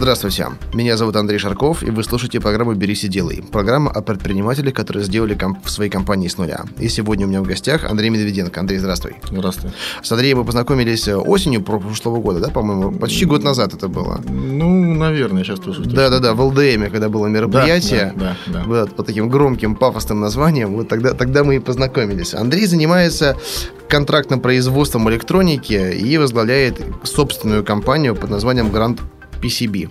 Здравствуйте, меня зовут Андрей Шарков, и вы слушаете программу «Берись и делай». Программа о предпринимателях, которые сделали комп- в своей компании с нуля. И сегодня у меня в гостях Андрей Медведенко. Андрей, здравствуй. Здравствуй. С Андреем мы познакомились осенью прошлого года, да, по-моему? Почти год назад это было. Ну, наверное, сейчас тоже. Да-да-да, в ЛДМе, когда было мероприятие. Да, да, да. Вот, под таким громким, пафосным названием. Вот тогда, тогда мы и познакомились. Андрей занимается контрактным производством электроники и возглавляет собственную компанию под названием Grand PCB.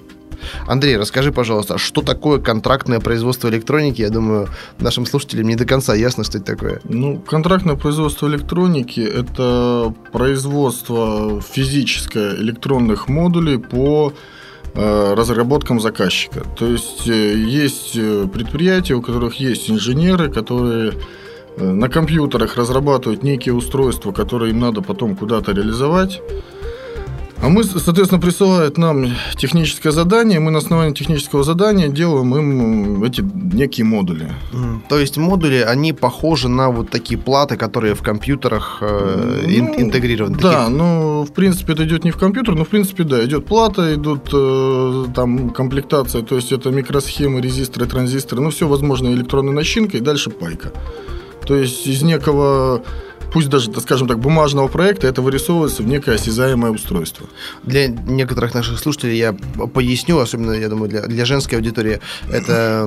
Андрей, расскажи, пожалуйста, что такое контрактное производство электроники? Я думаю, нашим слушателям не до конца ясно, что это такое. Ну, контрактное производство электроники – это производство физическое электронных модулей по э, разработкам заказчика. То есть э, есть э, предприятия, у которых есть инженеры, которые на компьютерах разрабатывают некие устройства, которые им надо потом куда-то реализовать. А мы, соответственно, присылают нам техническое задание, мы на основании технического задания делаем им эти некие модули. То есть модули, они похожи на вот такие платы, которые в компьютерах э, ну, интегрированы? Да, такие... ну, в принципе, это идет не в компьютер, но, в принципе, да, идет плата, идут э, там комплектация, то есть это микросхемы, резисторы, транзисторы, ну, все возможно электронной начинкой, и дальше пайка. То есть из некого пусть даже, скажем так, бумажного проекта, это вырисовывается в некое осязаемое устройство. Для некоторых наших слушателей я поясню, особенно, я думаю, для, для женской аудитории это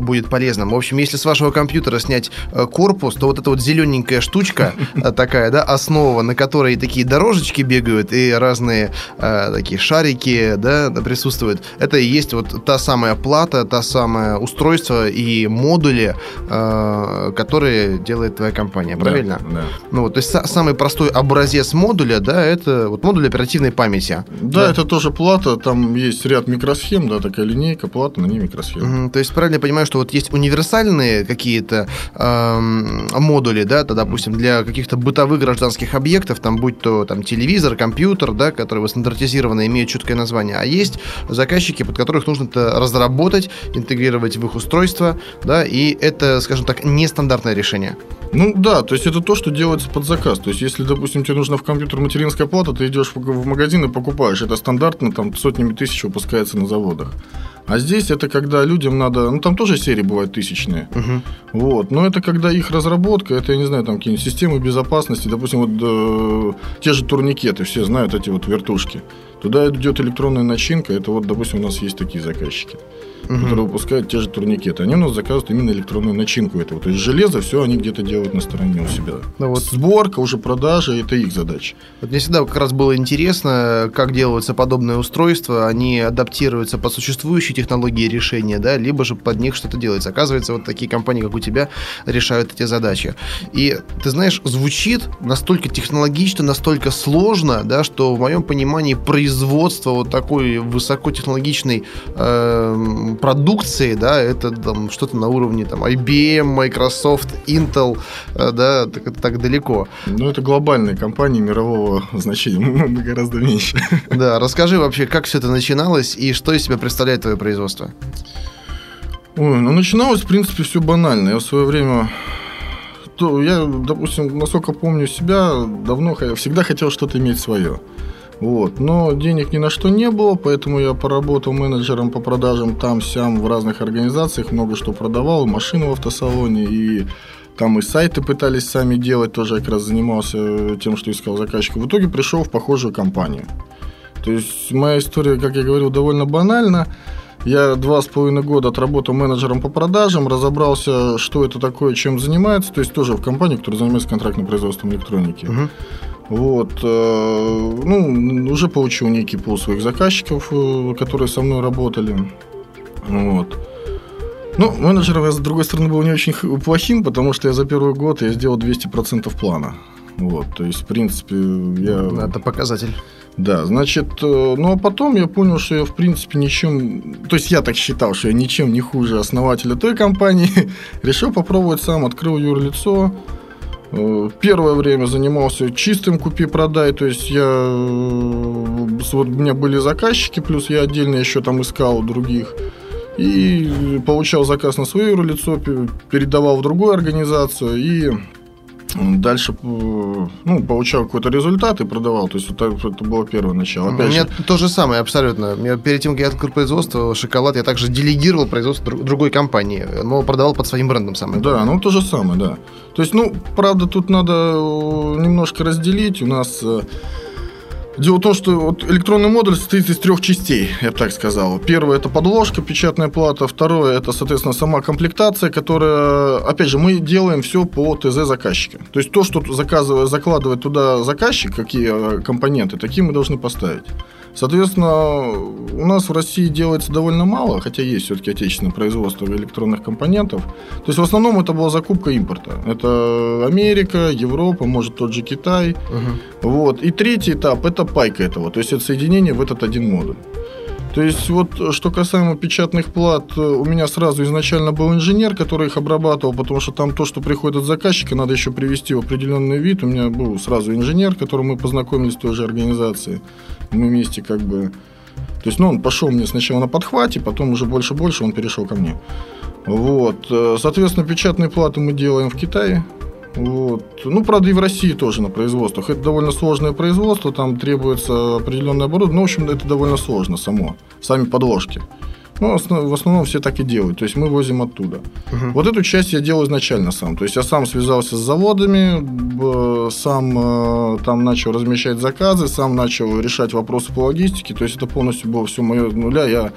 будет полезно. В общем, если с вашего компьютера снять э, корпус, то вот эта вот зелененькая штучка э, такая, да, основа, на которой такие дорожечки бегают и разные э, такие шарики, да, присутствуют, это и есть вот та самая плата, та самое устройство и модули, э, которые делает твоя компания, правильно? Да, да. Ну, вот, то есть самый простой образец модуля, да, это вот модуль оперативной памяти. Да, да, это тоже плата, там есть ряд микросхем, да, такая линейка, плата, на ней микросхема. Угу, то есть правильно я понимаю, что вот есть универсальные какие-то эм, модули, да, то, допустим, для каких-то бытовых гражданских объектов, там, будь то там телевизор, компьютер, да, которые стандартизированы, имеют четкое название, а есть заказчики, под которых нужно это разработать, интегрировать в их устройство, да, и это, скажем так, нестандартное решение. Ну да, то есть это то, что делается под заказ. То есть если, допустим, тебе нужна в компьютер материнская плата, ты идешь в магазин и покупаешь. Это стандартно, там сотнями тысяч выпускается на заводах. А здесь это когда людям надо, ну там тоже серии бывают тысячные, угу. вот, но это когда их разработка, это я не знаю, там какие-нибудь системы безопасности, допустим, вот э, те же турникеты, все знают эти вот вертушки, туда идет электронная начинка, это вот, допустим, у нас есть такие заказчики угу. которые выпускают те же турникеты. Они у нас заказывают именно электронную начинку этого. То есть железо все они где-то делают на стороне у себя. Ну, вот. Сборка, уже продажа это их задача. Вот мне всегда как раз было интересно, как делаются подобные устройства. Они адаптируются по существующей технологии решения, да, либо же под них что-то делается. Оказывается, вот такие компании, как у тебя, решают эти задачи. И ты знаешь, звучит настолько технологично, настолько сложно, да, что в моем понимании производство вот такой высокотехнологичной э, продукции, да, это там что-то на уровне там IBM, Microsoft, Intel, э, да, так, так далеко. Ну, это глобальные компании мирового значения, мы гораздо меньше. Да, расскажи вообще, как все это начиналось и что из себя представляет твое производство? Ой, ну начиналось, в принципе, все банально. Я в свое время то я, допустим, насколько помню себя, давно всегда хотел что-то иметь свое. Вот. Но денег ни на что не было, поэтому я поработал менеджером по продажам там-сям в разных организациях, много что продавал, машины в автосалоне, и там и сайты пытались сами делать, тоже я как раз занимался тем, что искал заказчика. В итоге пришел в похожую компанию. То есть моя история, как я говорил, довольно банальна. Я два с половиной года отработал менеджером по продажам, разобрался, что это такое, чем занимается. То есть тоже в компании, которая занимается контрактным производством электроники. Угу. Вот, э, ну, уже получил некий пул своих заказчиков, э, которые со мной работали. Вот. Ну, менеджером я, с другой стороны, был не очень плохим, потому что я за первый год я сделал 200% плана. Вот, то есть, в принципе, я... Это показатель. Да, значит, э, ну а потом я понял, что я, в принципе, ничем... То есть, я так считал, что я ничем не хуже основателя той компании. Решил попробовать сам, открыл юрлицо, Э, первое время занимался чистым купи-продай, то есть я э, вот у меня были заказчики, плюс я отдельно еще там искал других. И получал заказ на свое юрлицо, передавал в другую организацию и дальше ну, получал какой-то результат и продавал. То есть это, это было первое начало. Опять У меня же... то же самое абсолютно. Я, перед тем, как я открыл производство шоколад, я также делегировал производство другой компании, но продавал под своим брендом самое. Да, ну то же самое, да. То есть, ну, правда, тут надо э, немножко разделить. У нас э, Дело в том, что вот электронный модуль состоит из трех частей, я бы так сказал. Первое – это подложка, печатная плата. Второе – это, соответственно, сама комплектация, которая, опять же, мы делаем все по ТЗ заказчика. То есть, то, что заказывает, закладывает туда заказчик, какие компоненты, такие мы должны поставить. Соответственно, у нас в России делается довольно мало, хотя есть все-таки отечественное производство электронных компонентов. То есть в основном это была закупка импорта. Это Америка, Европа, может тот же Китай. Угу. Вот. И третий этап это пайка этого, то есть это соединение в этот один модуль. То есть вот что касаемо печатных плат, у меня сразу изначально был инженер, который их обрабатывал, потому что там то, что приходит от заказчика, надо еще привести в определенный вид. У меня был сразу инженер, которым мы познакомились в той же организации. Мы вместе как бы... То есть, ну, он пошел мне сначала на подхвате, потом уже больше-больше он перешел ко мне. Вот. Соответственно, печатные платы мы делаем в Китае. Вот. Ну, правда, и в России тоже на производствах. Это довольно сложное производство, там требуется определенное оборудование. Ну, в общем, это довольно сложно само, сами подложки. Ну, в основном все так и делают. То есть мы возим оттуда. Угу. Вот эту часть я делал изначально сам. То есть я сам связался с заводами, сам э, там начал размещать заказы, сам начал решать вопросы по логистике. То есть это полностью было все мое нуля. Я,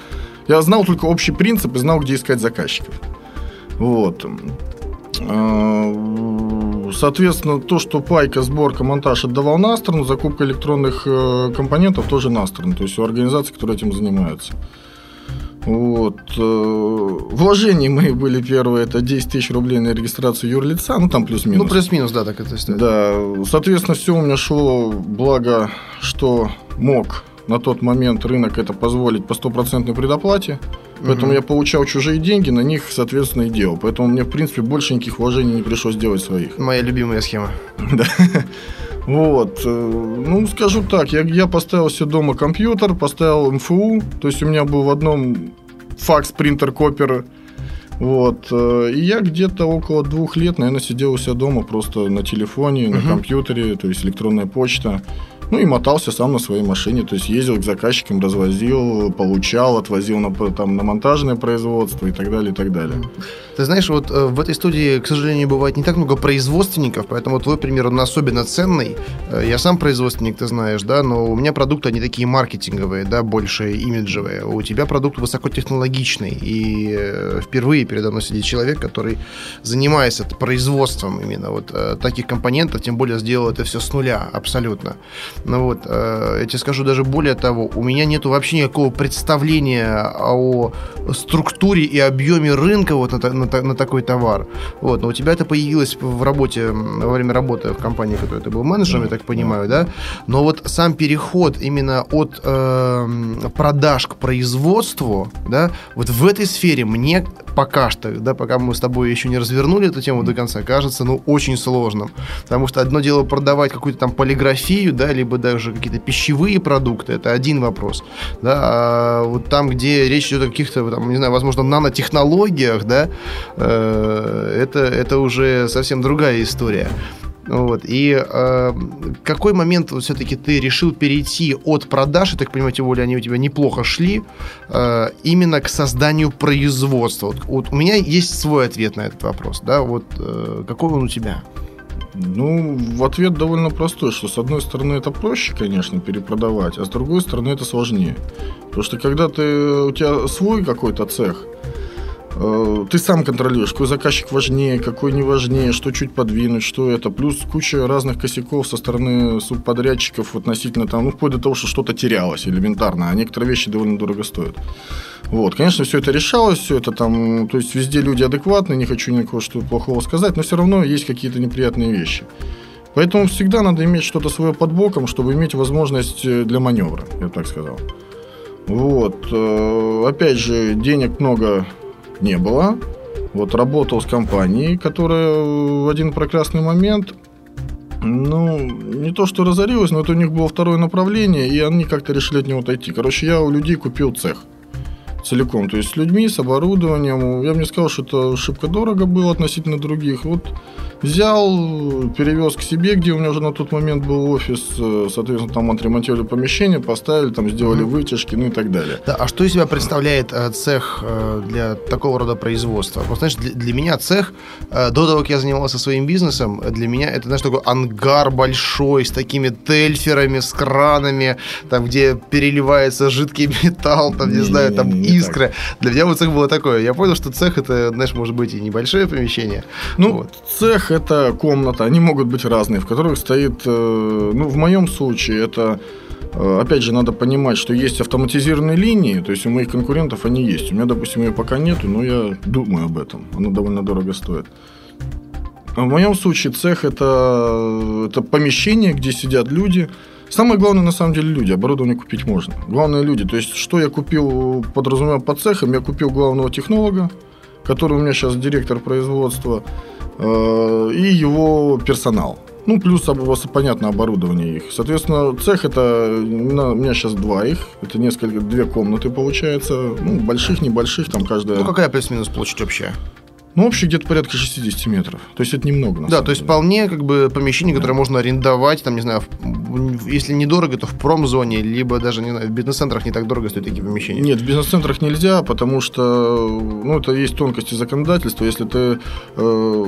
я знал только общий принцип и знал, где искать заказчиков. Вот. Э, соответственно, то, что пайка, сборка, монтаж отдавал на сторону, закупка электронных э, компонентов тоже на сторону, то есть у организаций, которые этим занимаются. Вот. Э, вложения мои были первые, это 10 тысяч рублей на регистрацию юрлица, ну там плюс-минус. Ну плюс-минус, да, так это стоит. Да, соответственно, все у меня шло, благо, что мог на тот момент рынок это позволить по стопроцентной предоплате. Поэтому угу. я получал чужие деньги, на них, соответственно, и делал. Поэтому мне, в принципе, больше никаких вложений не пришлось делать своих. Моя любимая схема. Да. Вот. Э, ну, скажу так, я, я поставил себе дома компьютер, поставил МФУ, то есть у меня был в одном факс, принтер, копер. Вот. Э, и я где-то около двух лет, наверное, сидел у себя дома просто на телефоне, uh-huh. на компьютере, то есть электронная почта. Ну и мотался сам на своей машине, то есть ездил к заказчикам, развозил, получал, отвозил на, там, на монтажное производство и так далее, и так далее. Ты знаешь, вот э, в этой студии, к сожалению, бывает не так много производственников, поэтому твой пример, он особенно ценный. Э, я сам производственник, ты знаешь, да, но у меня продукты, они такие маркетинговые, да, больше имиджевые. У тебя продукт высокотехнологичный, и впервые передо мной сидит человек, который, занимаясь производством именно вот таких компонентов, тем более сделал это все с нуля, абсолютно. Ну вот, я тебе скажу даже более того, у меня нет вообще никакого представления о структуре и объеме рынка вот на, на на, такой товар. Вот, но у тебя это появилось в работе, во время работы в компании, в ты был менеджером, я так понимаю, да? Но вот сам переход именно от э, продаж к производству, да, вот в этой сфере мне пока что, да, пока мы с тобой еще не развернули эту тему до конца, кажется, ну, очень сложным. Потому что одно дело продавать какую-то там полиграфию, да, либо даже какие-то пищевые продукты, это один вопрос, да, а вот там, где речь идет о каких-то, там, не знаю, возможно, нанотехнологиях, да, э, это, это уже совсем другая история. Вот. И э, какой момент вот, все-таки ты решил перейти от продаж, я так понимаю, тем более они у тебя неплохо шли, э, именно к созданию производства? Вот, вот у меня есть свой ответ на этот вопрос. Да? Вот, э, какой он у тебя? Ну, ответ довольно простой, что с одной стороны это проще, конечно, перепродавать, а с другой стороны это сложнее. Потому что когда ты, у тебя свой какой-то цех, ты сам контролируешь, какой заказчик важнее, какой не важнее, что чуть подвинуть, что это. Плюс куча разных косяков со стороны субподрядчиков относительно там, ну, вплоть до того, что что-то терялось элементарно, а некоторые вещи довольно дорого стоят. Вот, конечно, все это решалось, все это там, то есть везде люди адекватные, не хочу никого что плохого сказать, но все равно есть какие-то неприятные вещи. Поэтому всегда надо иметь что-то свое под боком, чтобы иметь возможность э, для маневра, я так сказал. Вот. Э, опять же, денег много не было. Вот работал с компанией, которая в один прекрасный момент Ну, не то, что разорилась, но это у них было второе направление, и они как-то решили от него отойти. Короче, я у людей купил цех целиком. То есть с людьми, с оборудованием. Я бы не сказал, что это шибко дорого было относительно других. Вот Взял, перевез к себе, где у меня уже на тот момент был офис, э, соответственно, там отремонтировали помещение, поставили, там сделали вытяжки, ну и так далее. Да, а что из себя представляет э, цех э, для такого рода производства? Вот, знаешь, для, для меня цех, до того, как я занимался своим бизнесом, для меня это, знаешь, такой ангар большой, с такими тельферами, с кранами, там, где переливается жидкий металл, там, не, не знаю, там, не, искры. Так. Для меня вот цех было такое. Я понял, что цех это, знаешь, может быть и небольшое помещение. Ну, вот. цех это комната, они могут быть разные, в которых стоит, э, ну, в моем случае это э, Опять же, надо понимать, что есть автоматизированные линии, то есть у моих конкурентов они есть. У меня, допустим, ее пока нету, но я думаю об этом. Оно довольно дорого стоит. А в моем случае цех это, это помещение, где сидят люди. Самое главное, на самом деле, люди. Оборудование купить можно. Главное, люди. То есть, что я купил, подразумеваю, по цехам, я купил главного технолога, который у меня сейчас директор производства. Э, и его персонал. Ну, плюс, понятно, оборудование их. Соответственно, цех это... У меня сейчас два их. Это несколько... Две комнаты, получается. Ну, больших, небольших, там каждая... Ну, какая плюс-минус площадь общая? Ну, общий где-то порядка 60 метров. То есть это немного. да, то есть деле. вполне как бы помещение, да. которое можно арендовать, там, не знаю, в, если недорого, то в промзоне, либо даже не знаю, в бизнес-центрах не так дорого стоят такие помещения. Нет, в бизнес-центрах нельзя, потому что ну, это есть тонкости законодательства. Если ты э,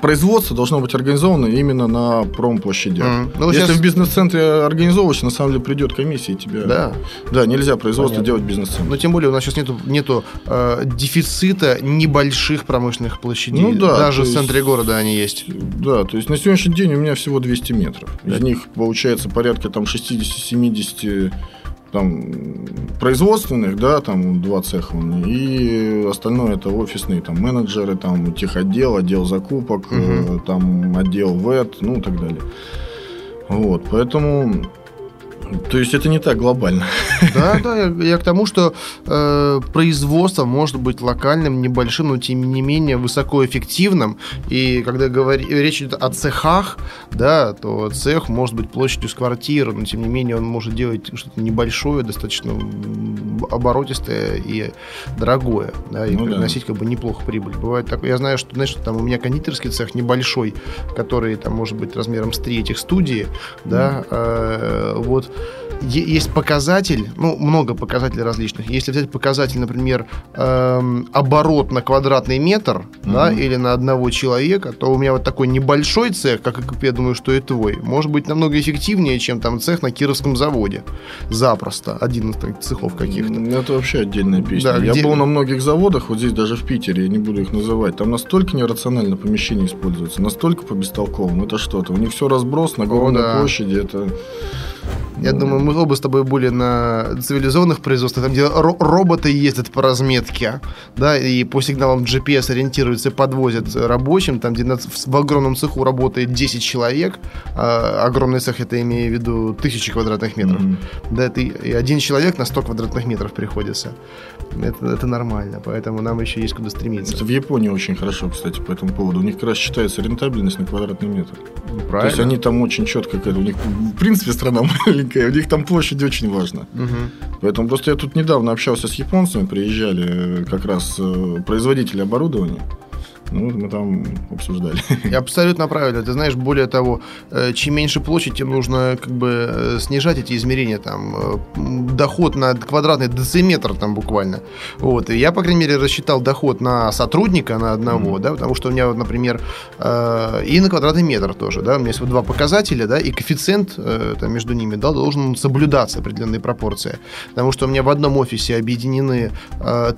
производство должно быть организовано именно на промплощадях. Mm. Ну, Если сейчас... в бизнес-центре организовываешь, на самом деле придет комиссия и тебя. Да. Да, нельзя производство Понятно. делать в бизнес-центре. Но тем более у нас сейчас нету, нету э, дефицита небольших промышленных площадей. Ну да. Даже в центре города они есть. Да, то есть на сегодняшний день у меня всего 200 метров. Из них получается порядка там 60-70 там производственных, да, там два цеха, и остальное это офисные, там менеджеры, там техотдел, отдел закупок, угу. там отдел ВЭТ, ну и так далее. Вот, поэтому то есть это не так глобально. Да, да, я, я к тому, что э, производство может быть локальным, небольшим, но тем не менее высокоэффективным. И когда говори, речь идет о цехах, да, то цех может быть площадью с квартиры, но тем не менее он может делать что-то небольшое, достаточно оборотистое и дорогое, да, и ну, приносить да. как бы неплохо прибыль. Бывает такое. Я знаю, что, знаешь, там у меня кондитерский цех небольшой, который там может быть размером с три этих студии, да, э, вот есть показатель, ну, много показателей различных. Если взять показатель, например, эм, оборот на квадратный метр, mm-hmm. да, или на одного человека, то у меня вот такой небольшой цех, как я думаю, что и твой, может быть намного эффективнее, чем там цех на Кировском заводе. Запросто. Один из цехов каких-то. Это вообще отдельная песня. Да, я где... был на многих заводах, вот здесь даже в Питере, я не буду их называть, там настолько нерационально помещение используется, настолько по бестолковому. Это что-то. У них все разброс на огромной да. площади. Это я думаю, мы оба с тобой были на цивилизованных производствах, там, где ро- роботы ездят по разметке, да, и по сигналам GPS ориентируются, подвозят рабочим, там, где на, в огромном цеху работает 10 человек, а, огромный цех, это имею в виду тысячи квадратных метров, mm-hmm. да, это и один человек на 100 квадратных метров приходится. Это, это нормально, поэтому нам еще есть куда стремиться. Это в Японии очень хорошо, кстати, по этому поводу. У них как раз считается рентабельность на квадратный метр. Правильно. То есть они там очень четко, у них в принципе страна маленькая, у них там площадь очень важна. Угу. Поэтому просто я тут недавно общался с японцами, приезжали э, как раз э, производители оборудования. Ну, мы там обсуждали. Абсолютно правильно. Ты знаешь, более того, э, чем меньше площадь, тем нужно как бы э, снижать эти измерения. Там, э, доход на квадратный дециметр там буквально. Вот. И я, по крайней мере, рассчитал доход на сотрудника, на одного, mm-hmm. да, потому что у меня, вот, например, и на квадратный метр тоже, да, у меня есть вот два показателя, да, и коэффициент там, между ними, да, должен соблюдаться определенные пропорции. Потому что у меня в одном офисе объединены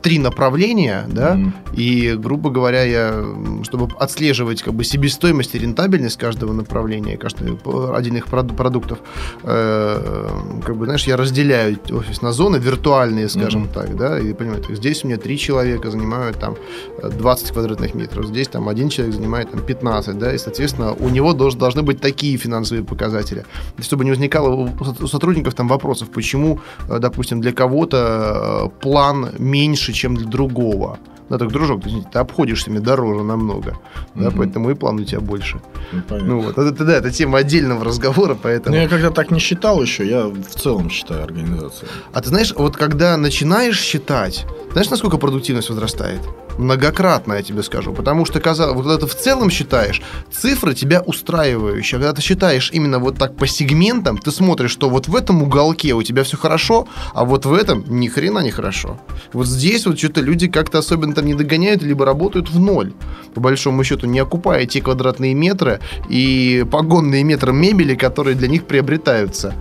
три направления, да, mm-hmm. и, грубо говоря, я чтобы отслеживать как бы себестоимость и рентабельность каждого направления, каждого отдельных продуктов, э, как бы, знаешь, я разделяю офис на зоны виртуальные, скажем mm-hmm. так, да, и понимаете, здесь у меня три человека занимают там 20 квадратных метров, здесь там один человек занимает там 15, да, и, соответственно, у него долж, должны быть такие финансовые показатели, чтобы не возникало у сотрудников там вопросов, почему, э, допустим, для кого-то э, план меньше, чем для другого Да, так, дружок, ты, ты обходишься мне дороже намного. Да, Мгм. поэтому и план у тебя больше. Ну, понятно. Ну вот, это, да, это тема отдельного разговора, поэтому... Ну, я когда так не считал еще, я в целом считаю организацию. А ты знаешь, вот когда начинаешь считать, знаешь, насколько продуктивность возрастает? Многократно, я тебе скажу. Потому что, казалось, вот когда ты в целом считаешь, цифры тебя устраивающие. А Когда ты считаешь именно вот так по сегментам, ты смотришь, что вот в этом уголке у тебя все хорошо, а вот в этом ни хрена не хорошо. Вот здесь вот что-то люди как-то особенно там не догоняют, либо работают в ноль. По большому счету, не окупая те квадратные метры и погонные метры мебели, которые для них приобретаются.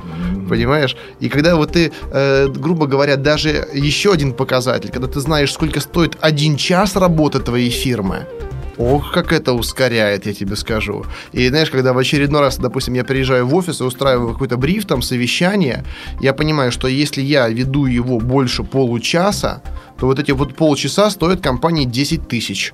Понимаешь? И когда вот ты, э, грубо говоря, даже еще один показатель, когда ты знаешь, сколько стоит один час работы твоей фирмы, Ох, как это ускоряет, я тебе скажу. И знаешь, когда в очередной раз, допустим, я приезжаю в офис и устраиваю какой-то бриф, там, совещание, я понимаю, что если я веду его больше получаса, то вот эти вот полчаса стоят компании 10 тысяч,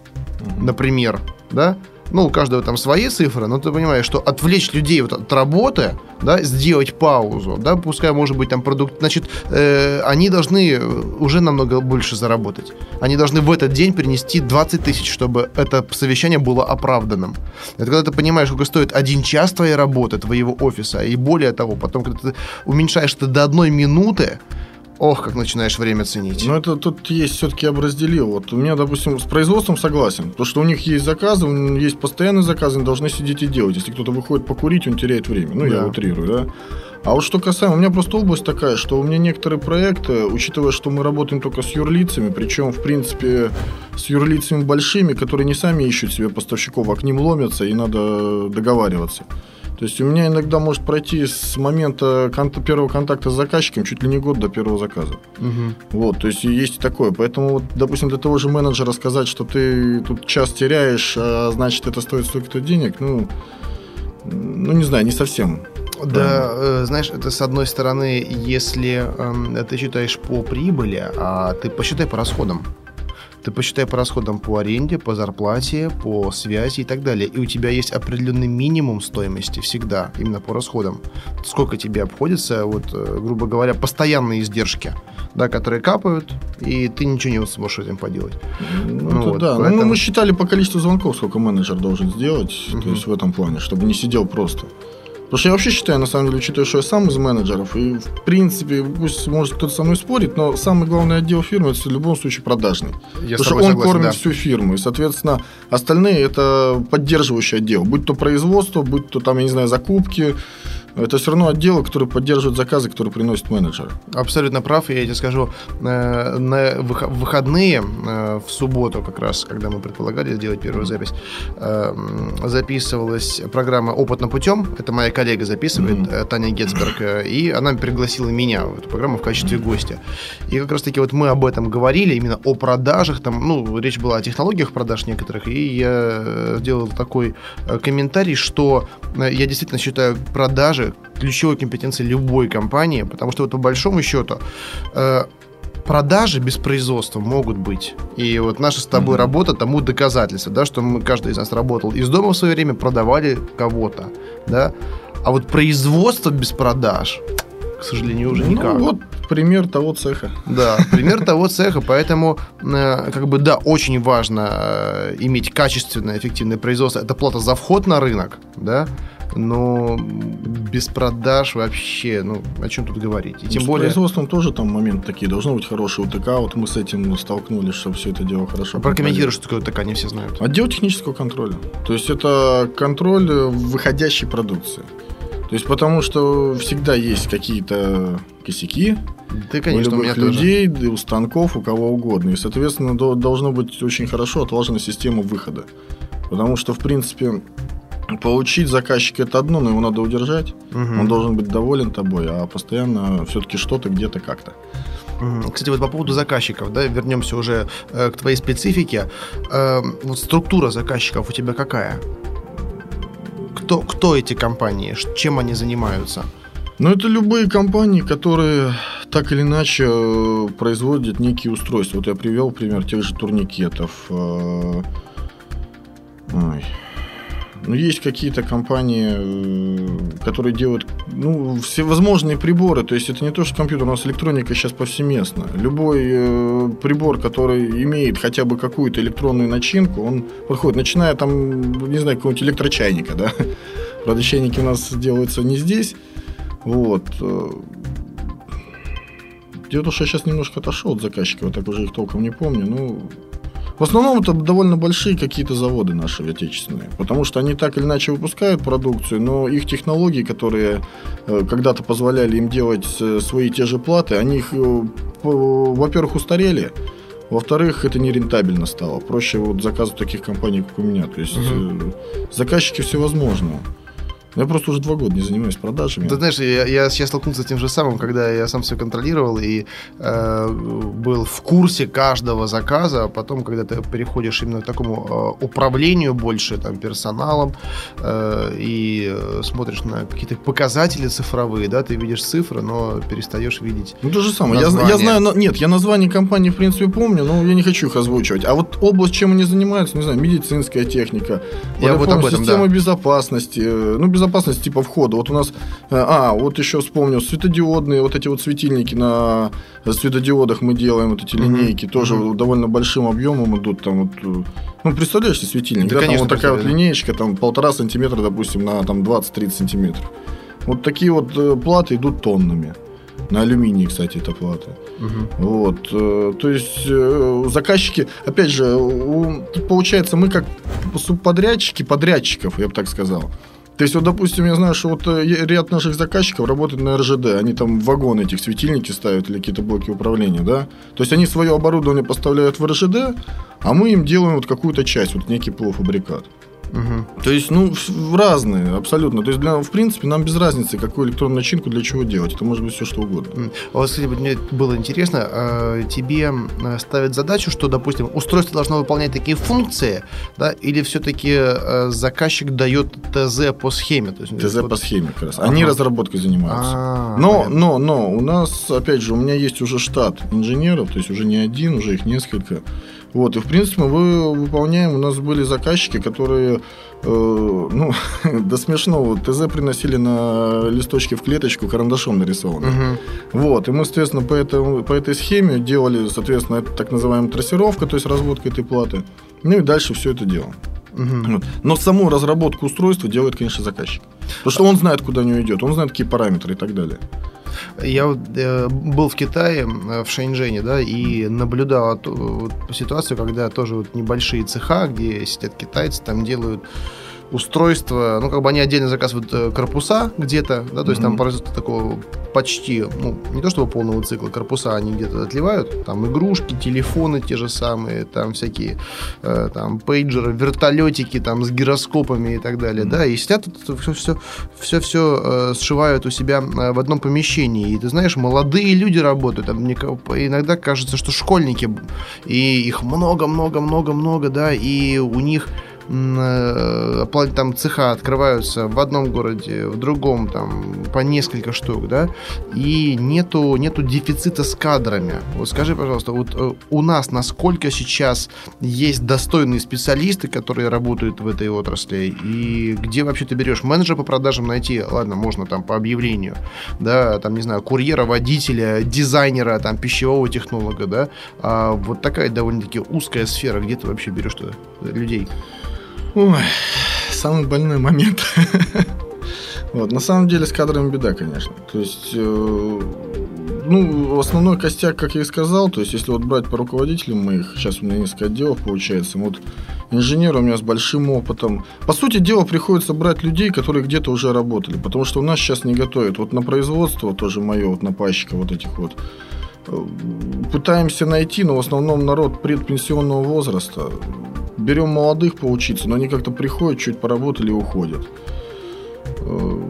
например, да? Ну, у каждого там свои цифры, но ты понимаешь, что отвлечь людей вот от работы, да, сделать паузу, да, пускай, может быть, там продукт, значит, э, они должны уже намного больше заработать. Они должны в этот день принести 20 тысяч, чтобы это совещание было оправданным. Это когда ты понимаешь, сколько стоит один час твоей работы, твоего офиса, и более того, потом, когда ты уменьшаешь это до одной минуты, ох, как начинаешь время ценить. Но это тут есть все-таки я бы разделил. Вот у меня, допустим, с производством согласен. Потому что у них есть заказы, у них есть постоянные заказы, они должны сидеть и делать. Если кто-то выходит покурить, он теряет время. Ну, Да. я утрирую, да. А вот что касаемо, у меня просто область такая, что у меня некоторые проекты, учитывая, что мы работаем только с юрлицами, причем, в принципе, с юрлицами большими, которые не сами ищут себе поставщиков, а к ним ломятся, и надо договариваться. То есть у меня иногда может пройти с момента конта- первого контакта с заказчиком чуть ли не год до первого заказа. Мгм. Вот, то есть есть такое. Поэтому, вот, допустим, для того же менеджера сказать, что ты тут час теряешь, а значит, это стоит столько-то денег, ну, ну, не знаю, не совсем. Да, э, знаешь, это с одной стороны, если эм, ты считаешь по прибыли, а ты посчитай по расходам. Ты посчитай по расходам по аренде, по зарплате, по связи и так далее. И у тебя есть определенный минимум стоимости всегда, именно по расходам. Сколько тебе обходится, вот, э, грубо говоря, постоянные издержки, да, которые капают, и ты ничего не сможешь этим поделать. Ну, Ну вот, да. Ну, поэтому- мы считали по количеству звонков, сколько менеджер должен сделать, Мгм. то есть в этом плане, чтобы не сидел просто. Потому что я вообще считаю, на самом деле, учитывая, что я сам из менеджеров, и в принципе, пусть может кто-то со мной спорит, но самый главный отдел фирмы это в любом случае продажный. Я Потому что он кормит всю фирму. И, соответственно, остальные это поддерживающий отдел. Будь то производство, будь то там, я не знаю, закупки. Это все равно отделы, которые поддерживают заказы, которые приносят менеджеры. Абсолютно прав, я тебе скажу, э, на выходные, э, в субботу как раз, когда мы предполагали сделать первую запись, э, записывалась программа «Опытным путем», это моя коллега записывает, э, Таня Гетцберг, и она пригласила меня в эту программу в качестве гостя. И как раз-таки вот мы об этом говорили, именно о продажах, там, ну, речь была о технологиях продаж некоторых, и я сделал такой комментарий, что я действительно считаю продажи ключевой компетенцией любой компании, потому что вот по большому счету э, продажи без производства могут быть. И вот наша с тобой Мгм. работа тому доказательство, да, что мы, каждый из нас работал из дома в свое время, продавали кого-то, да. А вот производство без продаж, к сожалению, уже никак. Ну, вот пример того цеха. Да, пример того цеха, поэтому, э, как бы, да, очень важно э, иметь качественное, эффективное производство. Это плата за вход на рынок, да, но без продаж вообще, ну, о чем тут говорить? И тем С более... производством тоже там моменты такие. Должно быть хороший УТК. Вот мы с этим столкнулись, чтобы все это дело хорошо Прокомментируй, что такое ТК, не все знают. Отдел технического контроля. То есть это контроль выходящей продукции. То есть потому что всегда есть какие-то косяки Ты, конечно, у у меня любых тоже. людей, да, у станков, у кого угодно. И, соответственно, до- должно быть очень хорошо отлажена система выхода. Потому что, в принципе, получить заказчика это одно, но его надо удержать. Мгм. Он должен быть доволен тобой, а постоянно все-таки что-то где-то как-то. Кстати, вот по поводу заказчиков, да, вернемся уже э, к твоей специфике. Э, вот структура заказчиков у тебя какая? Кто, кто эти компании? Чем они занимаются? Но это любые компании, которые так или иначе э, производят некие устройства. Вот я привел пример тех же турникетов. э, ой, Ну, есть какие-то компании, э, которые делают ну, всевозможные приборы. То есть это не то, что компьютер, у нас электроника сейчас повсеместна. Любой э, прибор, который имеет хотя бы какую-то электронную начинку, он подходит, начиная там, не знаю, какого-нибудь электрочайника, да. Правда, чайники у нас делаются не здесь. Вот. Дело в том, что я сейчас немножко отошел от заказчика, вот так уже их толком не помню. Ну, в основном это довольно большие какие-то заводы наши отечественные, потому что они так или иначе выпускают продукцию, но их технологии, которые э, когда-то позволяли им делать э, свои те же платы, они их, э, во-первых, устарели, во-вторых, это нерентабельно стало. Проще вот заказывать таких компаний, как у меня. То есть угу. заказчики всевозможные. Я просто уже два года не занимаюсь продажами. Ты знаешь, я, я сейчас столкнулся с тем же самым, когда я сам все контролировал и э, был в курсе каждого заказа, а потом, когда ты переходишь именно к такому э, управлению больше, там, персоналом, э, и э, смотришь на какие-то показатели цифровые, да, ты видишь цифры, но перестаешь видеть Ну, то же самое. Я, я знаю, нет, я название компании, в принципе, помню, но я не хочу их озвучивать. А вот область, чем они занимаются, не знаю, медицинская техника, я, вот помню, об этом, система да. безопасности, э, ну, безопасности безопасность типа входа. Вот у нас, э, а, вот еще вспомнил, светодиодные, вот эти вот светильники на светодиодах мы делаем, вот эти линейки, mm-hmm. тоже mm-hmm. довольно большим объемом идут. Там вот, э, ну, представляешь себе светильник, да, да конечно, там вот такая вот линеечка, там полтора сантиметра, допустим, на там 20-30 сантиметров. Вот такие вот э, платы идут тоннами. На алюминии, кстати, это платы. Угу. Вот. То есть заказчики, опять же, получается, мы как субподрядчики подрядчиков, я бы так сказал. То есть, вот, допустим, я знаю, что вот э, ряд наших заказчиков работает на РЖД, они там вагоны этих светильники ставят или какие-то блоки управления, да. То есть, они свое оборудование поставляют в РЖД, а мы им делаем вот какую-то часть, вот некий полуфабрикат. Угу. То есть, ну, разные, абсолютно. То есть, для, в принципе, нам без разницы, какую электронную начинку для чего делать. Это может быть все что угодно. А вот, кстати, мне было интересно, а, тебе ставят задачу, что, допустим, устройство должно выполнять такие функции, да, или все-таки а, заказчик дает ТЗ по схеме? То есть, ТЗ вот... по схеме как раз. Они ага. разработкой занимаются. А-а-а, но, понятно. но, но, у нас, опять же, у меня есть уже штат инженеров, то есть уже не один, уже их несколько. Вот, и в принципе мы выполняем, у нас были заказчики, которые, э, ну, до смешного, ТЗ приносили на листочке в клеточку карандашом нарисованный. Угу. Вот, и мы, соответственно, по, этому, по этой схеме делали, соответственно, так называемая трассировка, то есть разводка этой платы. Ну и дальше все это дело. Угу. Вот. Но саму разработку устройства делает, конечно, заказчик. Потому что он знает, куда не идет, он знает, какие параметры и так далее. Я э, был в Китае, э, в Шэньчжэне, да, и наблюдал вот, ситуацию, когда тоже вот небольшие цеха, где сидят китайцы, там делают устройства, ну, как бы они отдельно заказывают э, корпуса где-то, да, то есть mm-hmm. там производство такого почти, ну, не то чтобы полного цикла, корпуса они где-то отливают, там игрушки, телефоны те же самые, там всякие, э, там, пейджеры, вертолетики, там, с гироскопами и так далее, mm-hmm. да, и сидят тут все-все, все-все э, сшивают у себя э, в одном помещении, и ты знаешь, молодые люди работают, там, иногда кажется, что школьники, и их много-много-много-много, да, и у них там цеха открываются в одном городе, в другом там по несколько штук, да, и нету, нету дефицита с кадрами. Вот скажи, пожалуйста, вот э, у нас насколько сейчас есть достойные специалисты, которые работают в этой отрасли, и где вообще ты берешь менеджера по продажам найти, ладно, можно там по объявлению, да, там, не знаю, курьера, водителя, дизайнера, там, пищевого технолога, да, а вот такая довольно-таки узкая сфера, где ты вообще берешь людей? Ой, самый больной момент. Вот, на самом деле с кадрами беда, конечно. То есть, э, ну, основной костяк, как я и сказал, то есть, если вот брать по руководителям моих, сейчас у меня несколько отделов получается, вот инженер у меня с большим опытом. По сути дела, приходится брать людей, которые где-то уже работали, потому что у нас сейчас не готовят. Вот на производство тоже мое, вот на пащика вот этих вот пытаемся найти, но в основном народ предпенсионного возраста берем молодых поучиться, но они как-то приходят, чуть поработали и уходят. Э,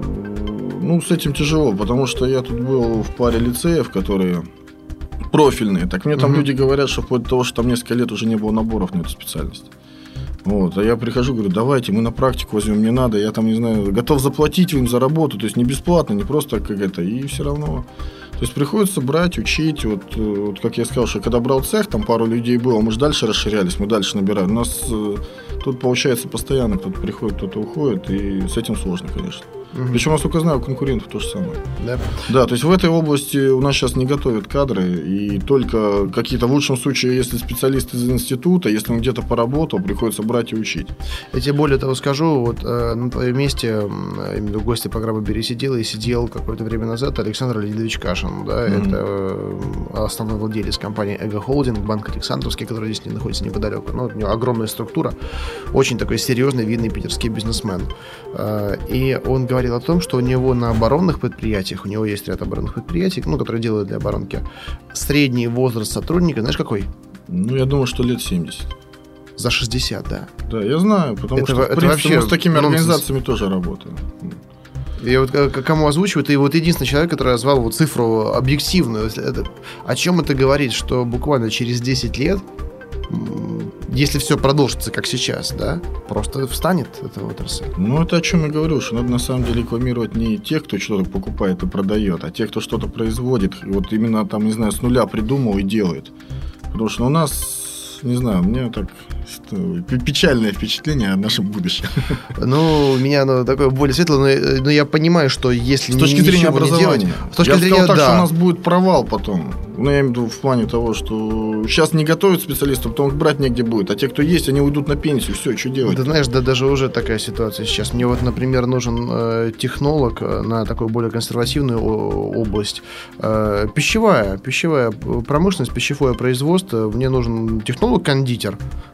ну, с этим тяжело, потому что я тут был в паре лицеев, которые профильные. Так мне там угу. люди говорят, что вплоть до того, что там несколько лет уже не было наборов на эту специальность. Вот, а я прихожу, говорю, давайте, мы на практику возьмем, не надо, я там, не знаю, готов заплатить им за работу, то есть не бесплатно, не просто как это, и все равно то есть приходится брать, учить. Вот, э, вот как я сказал, что когда брал цех, там пару людей было, мы же дальше расширялись, мы дальше набирали. У нас э, Тут, получается, постоянно кто-то приходит, кто-то уходит, и с этим сложно, конечно. Мгм. Причем, насколько я знаю, у конкурентов то же самое. Да. Да, то есть в этой области у нас сейчас не готовят кадры, и только какие-то, в лучшем случае, если специалист из института, если он где-то поработал, приходится брать и учить. Я тебе более того скажу, вот э, на твоем месте, именно в гости программы «Бери сидел» и сидел какое-то время назад Александр Леонидович Кашин, да, Мгм. это э, основной владелец компании «Эго Холдинг», банк Александровский, который здесь не находится неподалеку. Ну, у него огромная структура, очень такой серьезный, видный питерский бизнесмен. Э, И он говорил о том, что у него на оборонных предприятиях, у него есть ряд оборонных предприятий, ну, которые делают для оборонки, средний возраст сотрудника, знаешь, какой? Ну, я думаю, что лет 70. За 60, да. Да, я знаю, потому Это что, в это принципе, вообще мы с такими нонсенс. организациями тоже работаем. Я вот кому озвучиваю, ты вот единственный человек, который назвал вот цифру объективную. Это- о чем это говорит? Что буквально через 10 лет, если все продолжится как сейчас, да, просто встанет эта отрасль. Ну, это о чем я говорю, что надо на самом деле рекламировать не тех, кто что-то покупает и продает, а тех, кто что-то производит. И вот именно там, не знаю, с нуля придумал и делает. Потому что у нас, не знаю, мне так печальное впечатление о нашем будущем. Ну, у меня оно такое более светлое, но, э, но я понимаю, что если С точки зрения образования. делать- с точки я зрения, сказал так, да. что у нас будет провал потом. Ну, я имею в виду в плане того, что сейчас не готовят специалистов, потом их брать негде будет. А те, кто есть, они уйдут на пенсию. Все, что делать? Ты знаешь, да даже уже такая ситуация сейчас. Мне вот, например, нужен э, технолог э, на такую более консервативную область. Э, пищевая, пищевая промышленность, пищевое производство. Мне нужен технолог-кондитер.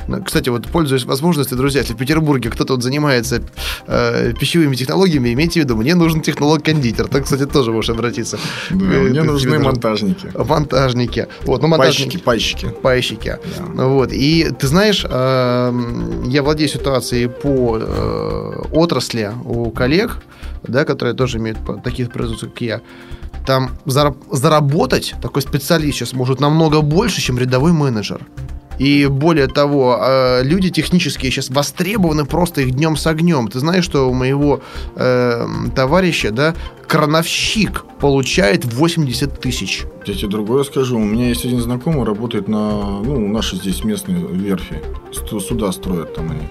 Ну, Кстати, вот пользуясь возможностью, друзья, если в Петербурге кто-то вот занимается э, пищевыми технологиями, имейте в виду, мне нужен технолог-кондитер. Так, кстати, тоже можешь обратиться. Да, Э, мне нужны монтажники. Монтажники. Вот, ну, монтажники. Пайщики, пайщики. Да. Вот. И ты знаешь, эм, я владею ситуацией по э, отрасли у коллег, да, которые тоже имеют таких производств, как я. Там зара- заработать такой специалист сейчас может намного больше, чем рядовой менеджер. И более того, э, люди технические сейчас востребованы просто их днем с огнем. Ты знаешь, что у моего э, товарища, да, крановщик получает 80 тысяч. Я тебе другое скажу. У меня есть один знакомый, работает на, ну, наши здесь местные верфи. Суда строят там они.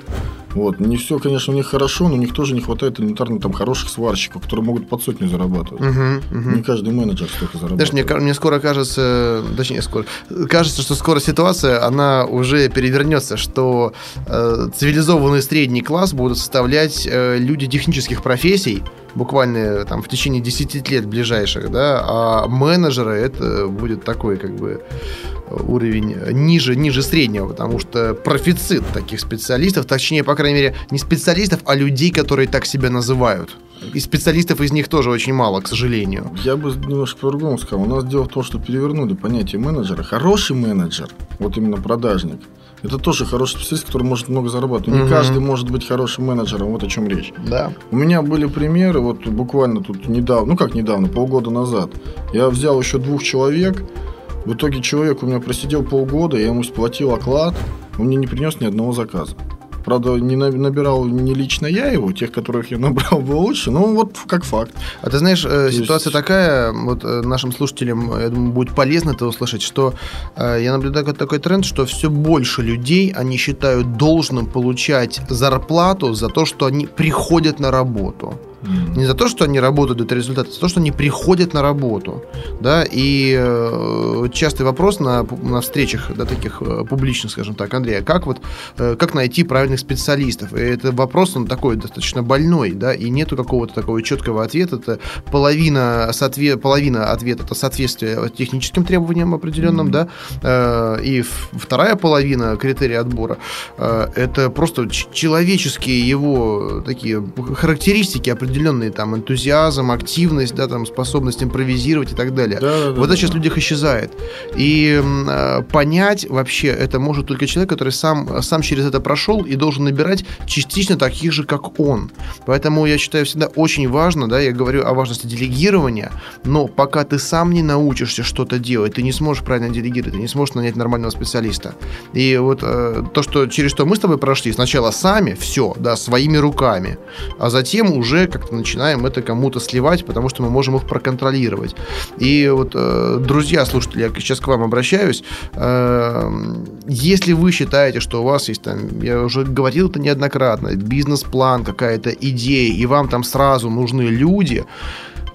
Вот. Не все, конечно, у них хорошо, но у них тоже не хватает элементарно там хороших сварщиков, которые могут под сотню зарабатывать. Мгм, мгм. Не каждый менеджер столько зарабатывает. Знаешь, мне, мне скоро кажется, точнее, скоро, кажется, что скоро ситуация, она уже перевернется, что э, цивилизованный средний класс будут составлять э, люди технических профессий, буквально там в течение 10 лет ближайших, да, а менеджеры это будет такой, как бы, уровень ниже, ниже среднего, потому что профицит таких специалистов, точнее, по крайней мере, не специалистов, а людей, которые так себя называют. И специалистов из них тоже очень мало, к сожалению. Я бы немножко по-другому сказал. У нас дело в том, что перевернули понятие менеджера. Хороший менеджер, вот именно продажник, это тоже хороший специалист, который может много зарабатывать. Не каждый может быть хорошим менеджером, вот о чем речь. Да. У меня были примеры, вот буквально тут недавно, ну как недавно, полгода назад. Я взял еще двух человек. В итоге человек у меня просидел полгода, я ему сплатил оклад, он мне не принес ни одного заказа. Правда, не на- набирал не лично я его, тех, которых я набрал, было лучше, но вот как факт. А ты знаешь, э, есть- ситуация такая, вот э, нашим слушателям, я думаю, будет полезно это услышать, что э, я наблюдаю такой тренд, что все больше людей, они считают должным получать зарплату за то, что они приходят на работу. Не за то, что они работают до результата, а за то, что они приходят на работу. Да? И э, частый вопрос на, на встречах да, таких э, публичных, скажем так, Андрея, как, вот, э, как найти правильных специалистов? И это вопрос, он такой достаточно больной, да, и нету какого-то такого четкого ответа. Это половина, соотве- половина ответа это соответствие техническим требованиям определенным, Мгм. да, э, и вторая половина критерия отбора э, это просто человеческие его такие характеристики определенные, там, энтузиазм, активность, да, там, способность импровизировать и так далее. Да, да, Вот это да, сейчас в людях исчезает. И э, понять вообще это может только человек, который сам, сам через это прошел и должен набирать частично таких же, как он. Поэтому я считаю всегда очень важно, да, я говорю о важности делегирования, но пока ты сам не научишься что-то делать, ты не сможешь правильно делегировать, ты не сможешь нанять нормального специалиста. И вот э, то, что через что мы с тобой прошли, сначала сами, все, да, своими руками, а затем уже, как как-то начинаем это кому-то сливать, потому что мы можем их проконтролировать. И вот, э, друзья, слушатели, я сейчас к вам обращаюсь. Э, если вы считаете, что у вас есть там, я уже говорил это неоднократно, бизнес-план, какая-то идея, и вам там сразу нужны люди,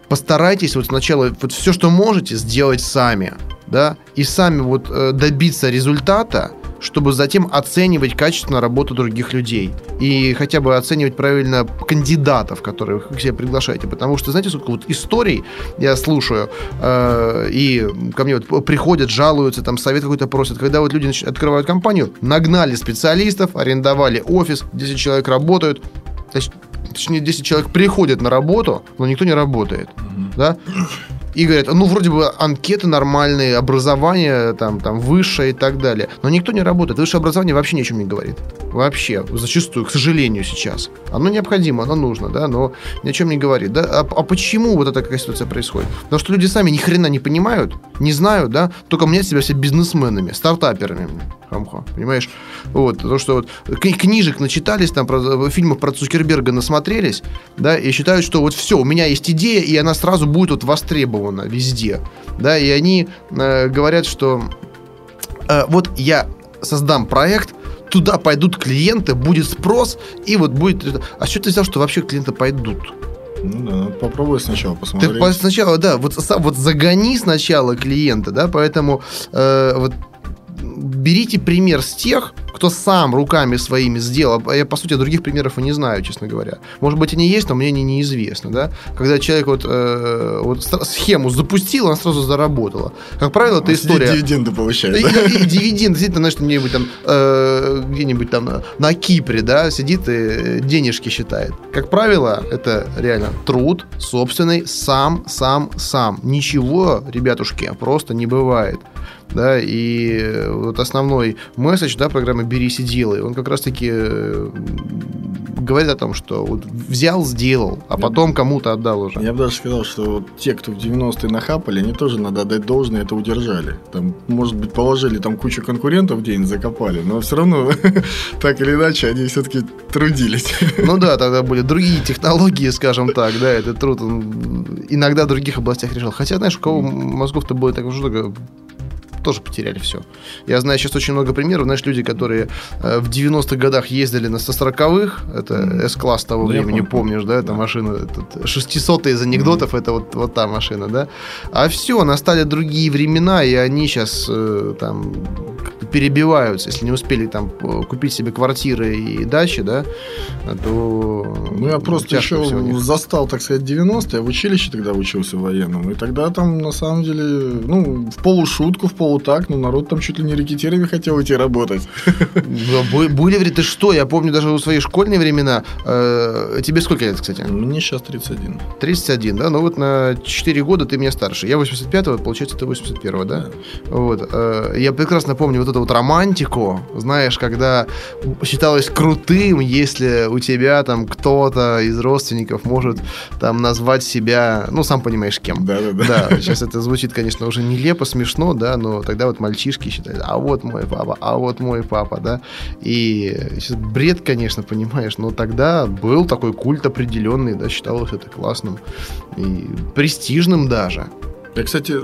постарайтесь вот сначала вот все, что можете, сделать сами, да, и сами вот э, добиться результата, чтобы затем оценивать качественно работу других людей. И хотя бы оценивать правильно кандидатов, которых вы к себе приглашаете. Потому что, знаете, сколько вот историй я слушаю, э, и ко мне вот приходят, жалуются, там совет какой-то просят. Когда вот люди открывают компанию, нагнали специалистов, арендовали офис, 10 человек работают, точнее, 10 человек приходят на работу, но никто не работает. Mm-hmm. Да? И говорят, ну, вроде бы анкеты нормальные, образование там, там высшее и так далее. Но никто не работает. Высшее образование вообще ни о чем не говорит. Вообще, зачастую, к сожалению, сейчас. Оно необходимо, оно нужно, да, но ни о чем не говорит. Да? А, а почему вот эта такая ситуация происходит? Потому что люди сами ни хрена не понимают, не знают, да, только мнят себя все бизнесменами, стартаперами. Хамха, понимаешь? Вот, то, что вот книжек начитались, там, про, фильмов про Цукерберга насмотрелись, да, и считают, что вот все, у меня есть идея, и она сразу будет вот востребована везде, да, и они э, говорят, что э, вот я создам проект, туда пойдут клиенты, будет спрос, и вот будет... А что ты взял, что вообще клиенты пойдут? Ну да, надо попробовать сначала посмотреть. Ты сначала, да, вот, вот загони сначала клиента, да, поэтому э, вот берите пример с тех, кто сам руками своими сделал. Я, по сути, других примеров и не знаю, честно говоря. Может быть, они есть, но мне они неизвестны. Да? Когда человек вот, э, вот схему запустил, она сразу заработала. Как правило, это история... Дивиденды получает. Да? И, и дивиденды, действительно, знаешь, где-нибудь там, э, где-нибудь там на, на Кипре, да, сидит и денежки считает. Как правило, это реально труд собственный, сам, сам, сам. Ничего, ребятушки, просто не бывает да, и вот основной месседж, да, программы «Берись и делай», он как раз-таки э, говорит о том, что вот взял, сделал, а потом кому-то отдал уже. Я бы даже сказал, что вот те, кто в 90-е нахапали, они тоже, надо отдать должное, это удержали. Там, может быть, положили там кучу конкурентов день, закопали, но все равно, так или иначе, они все-таки трудились. Ну да, тогда были другие технологии, скажем так, да, этот труд он иногда в других областях решал. Хотя, знаешь, у кого мозгов-то было так что тоже потеряли все. Я знаю сейчас очень много примеров, знаешь, люди, которые э, в 90-х годах ездили на 140-х, это S-класс того да, времени, помнишь, да, эта да. машина, этот 600 из анекдотов, mm-hmm. это вот, вот та машина, да. А все, настали другие времена, и они сейчас э, там перебиваются, если не успели там купить себе квартиры и дачи, да, то... Ну, я просто еще застал, так сказать, 90-е, я в училище тогда учился военным, и тогда там, на самом деле, ну, в полушутку, в полу так, но народ там чуть ли не рекетирами хотел идти работать. Были ты что? Я помню даже у своих школьные времена. Э, тебе сколько лет, кстати? Мне сейчас 31. 31, да? Ну вот на 4 года ты меня старше. Я 85-го, получается, ты 81-го, да? Вот. Э, я прекрасно помню вот эту вот романтику, знаешь, когда считалось крутым, если у тебя там кто-то из родственников может там назвать себя, ну, сам понимаешь, кем. Да-да-да. Да, сейчас это звучит, конечно, уже нелепо, смешно, да, но тогда вот мальчишки считают, а вот мой папа, а вот мой папа, да. И сейчас бред, конечно, понимаешь, но тогда был такой культ определенный, да, считалось это классным и престижным даже. Я, кстати,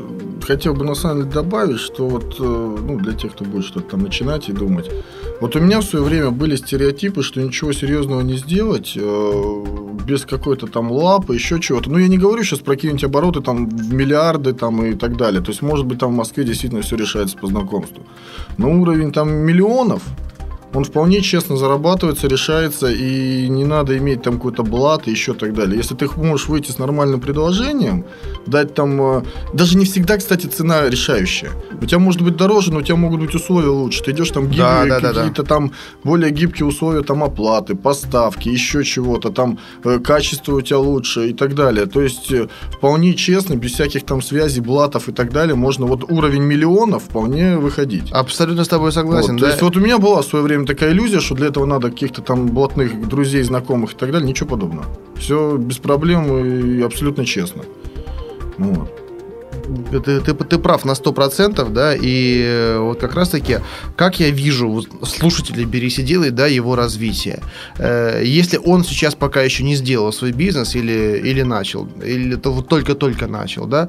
хотел бы на самом деле добавить, что вот э, ну, для тех, кто будет что-то там начинать и думать. Вот у меня в свое время были стереотипы, что ничего серьезного не сделать э, без какой-то там лапы, еще чего-то. Ну, я не говорю сейчас про какие-нибудь обороты там в миллиарды там и так далее. То есть, может быть, там в Москве действительно все решается по знакомству. Но уровень там миллионов, он вполне честно зарабатывается, решается, и не надо иметь там какой-то блат и еще так далее. Если ты можешь выйти с нормальным предложением, дать там... Э, даже не всегда, кстати, цена решающая. У тебя может быть дороже, но у тебя могут быть условия лучше. Ты идешь там гибкие, да, да, какие-то да. там более гибкие условия там оплаты, поставки, еще чего-то, там э, качество у тебя лучше и так далее. То есть э, вполне честно, без всяких там связей, блатов и так далее, можно вот уровень миллионов вполне выходить. Абсолютно с тобой согласен. Вот, да? То есть вот у меня была в свое время время такая иллюзия, что для этого надо каких-то там блатных друзей, знакомых и так далее. Ничего подобного. Все без проблем и абсолютно честно. Ну вот. ты, ты, ты прав на 100%, да, и э, вот как раз-таки, как я вижу вот, слушателей «Берись и делай», да, его развитие. Э, если он сейчас пока еще не сделал свой бизнес или, или начал, или только-только начал, да,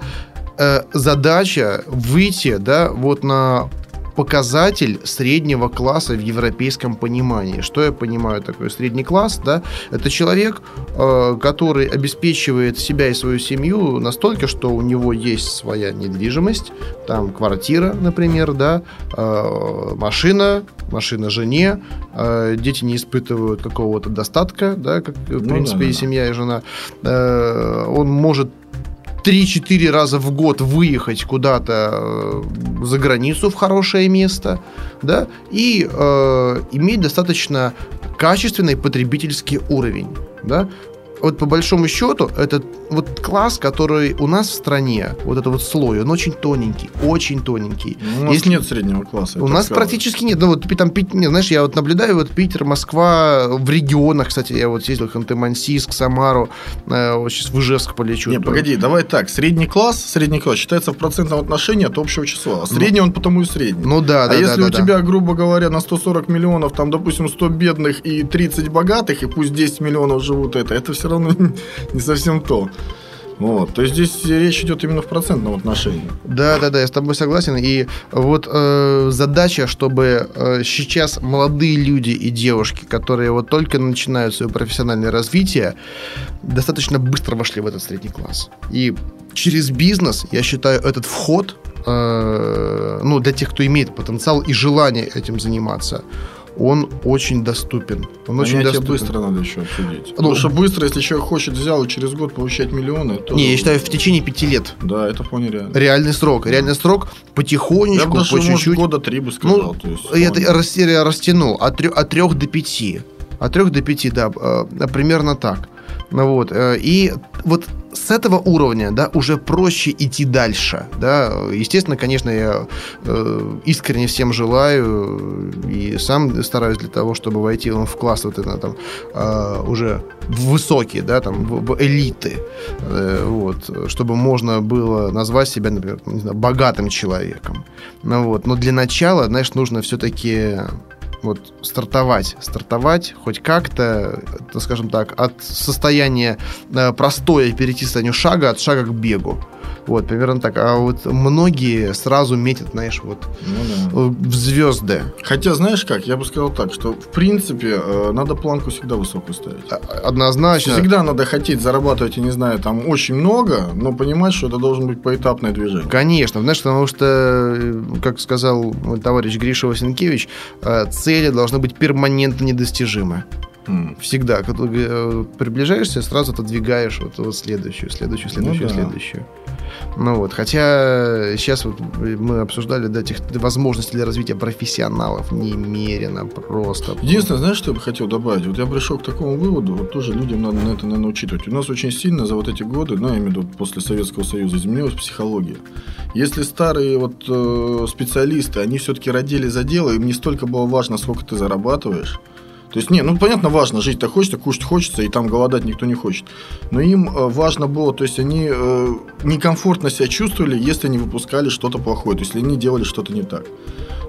э, задача выйти, да, вот на показатель среднего класса в европейском понимании. Что я понимаю такой средний класс? Да? Это человек, э, который обеспечивает себя и свою семью настолько, что у него есть своя недвижимость, там квартира, например, да, э, машина, машина жене, э, дети не испытывают какого-то достатка, да, как в ну, принципе да, да, и семья и жена. Он может 3-4 раза в год выехать куда-то э, за границу в хорошее место, да, и э, иметь достаточно качественный потребительский уровень, да, вот по большому счету, этот вот класс, который у нас в стране, вот этот вот слой, он очень тоненький, очень тоненький. Ну, у нас Если... нет среднего класса. У нас сказал. практически нет. Ну вот там, не, знаешь, я вот наблюдаю вот Питер, Москва, в регионах, кстати, я вот ездил в Ханты-Мансийск, Самару, э, вот сейчас в Ижевск полечу. Не, погоди, давай так, средний класс, средний класс считается в процентном отношении от общего числа. А средний ну, он потому и средний. Ну да, да. А если да, у да, тебя, грубо говоря, на 140 миллионов, там, допустим, 100 бедных и 30 богатых, и пусть 10 миллионов живут это, это все равно не совсем то. Вот. То есть здесь речь идет именно в процентном отношении. Да, да, да, я с тобой согласен. И вот э, задача, чтобы э, сейчас молодые люди и девушки, которые вот только начинают свое профессиональное развитие, достаточно быстро вошли в этот средний класс. И через бизнес, я считаю, этот вход, э, ну, для тех, кто имеет потенциал и желание этим заниматься, он очень доступен. Он очень доступен. быстро надо еще обсудить. Ну, Потому что быстро, если человек хочет взял и через год получать миллионы, то... Не, я считаю, в течение пяти лет. Да, это вполне реально. Реальный срок. Реальный срок потихонечку, я бы даже, по чуть-чуть. года три бы сказал. Ну, то есть, я это растянул от, трех, от трех до пяти. От трех до пяти, да, э, примерно так. Вот. Э, и вот с этого уровня, да, уже проще идти дальше, да. Естественно, конечно, я э, искренне всем желаю и сам стараюсь для того, чтобы войти в класс вот это там э, уже высокие, да, там в, элиты, вот, чтобы можно было назвать себя, например, не знаю, богатым человеком. Ну вот, но для начала, знаешь, нужно все-таки вот стартовать, стартовать хоть как-то, скажем так, от состояния э, простое перейти в состояние шага, от шага к бегу. Вот, примерно так. А вот многие сразу метят, знаешь, вот ну, да. в звезды. Хотя, знаешь как, я бы сказал так, что в принципе э, надо планку всегда высокую ставить. А, однозначно. Всегда надо хотеть зарабатывать, я не знаю, там очень много, но понимать, что это должен быть поэтапное движение. Конечно, знаешь, потому что, э, как сказал товарищ Гриша Васенкевич, э, цели должны быть перманентно недостижимы. Всегда, когда приближаешься, сразу отодвигаешь вот, вот следующую, следующую, следующую, ну, да. следующую. Ну вот, хотя сейчас вот мы обсуждали, да, тех, возможности для развития профессионалов немерено просто. Единственное, знаешь, что я бы хотел добавить? Вот я пришел к такому выводу, вот тоже людям надо на это, наверное, учитывать. У нас очень сильно за вот эти годы, ну, я имею в виду после Советского Союза, изменилась психология. Если старые вот э, специалисты, они все-таки родили за дело, им не столько было важно, сколько ты зарабатываешь, то есть, не, ну, понятно, важно, жить-то хочется, кушать хочется, и там голодать никто не хочет. Но им э, важно было, то есть, они э, некомфортно себя чувствовали, если они выпускали что-то плохое, то есть, если они делали что-то не так.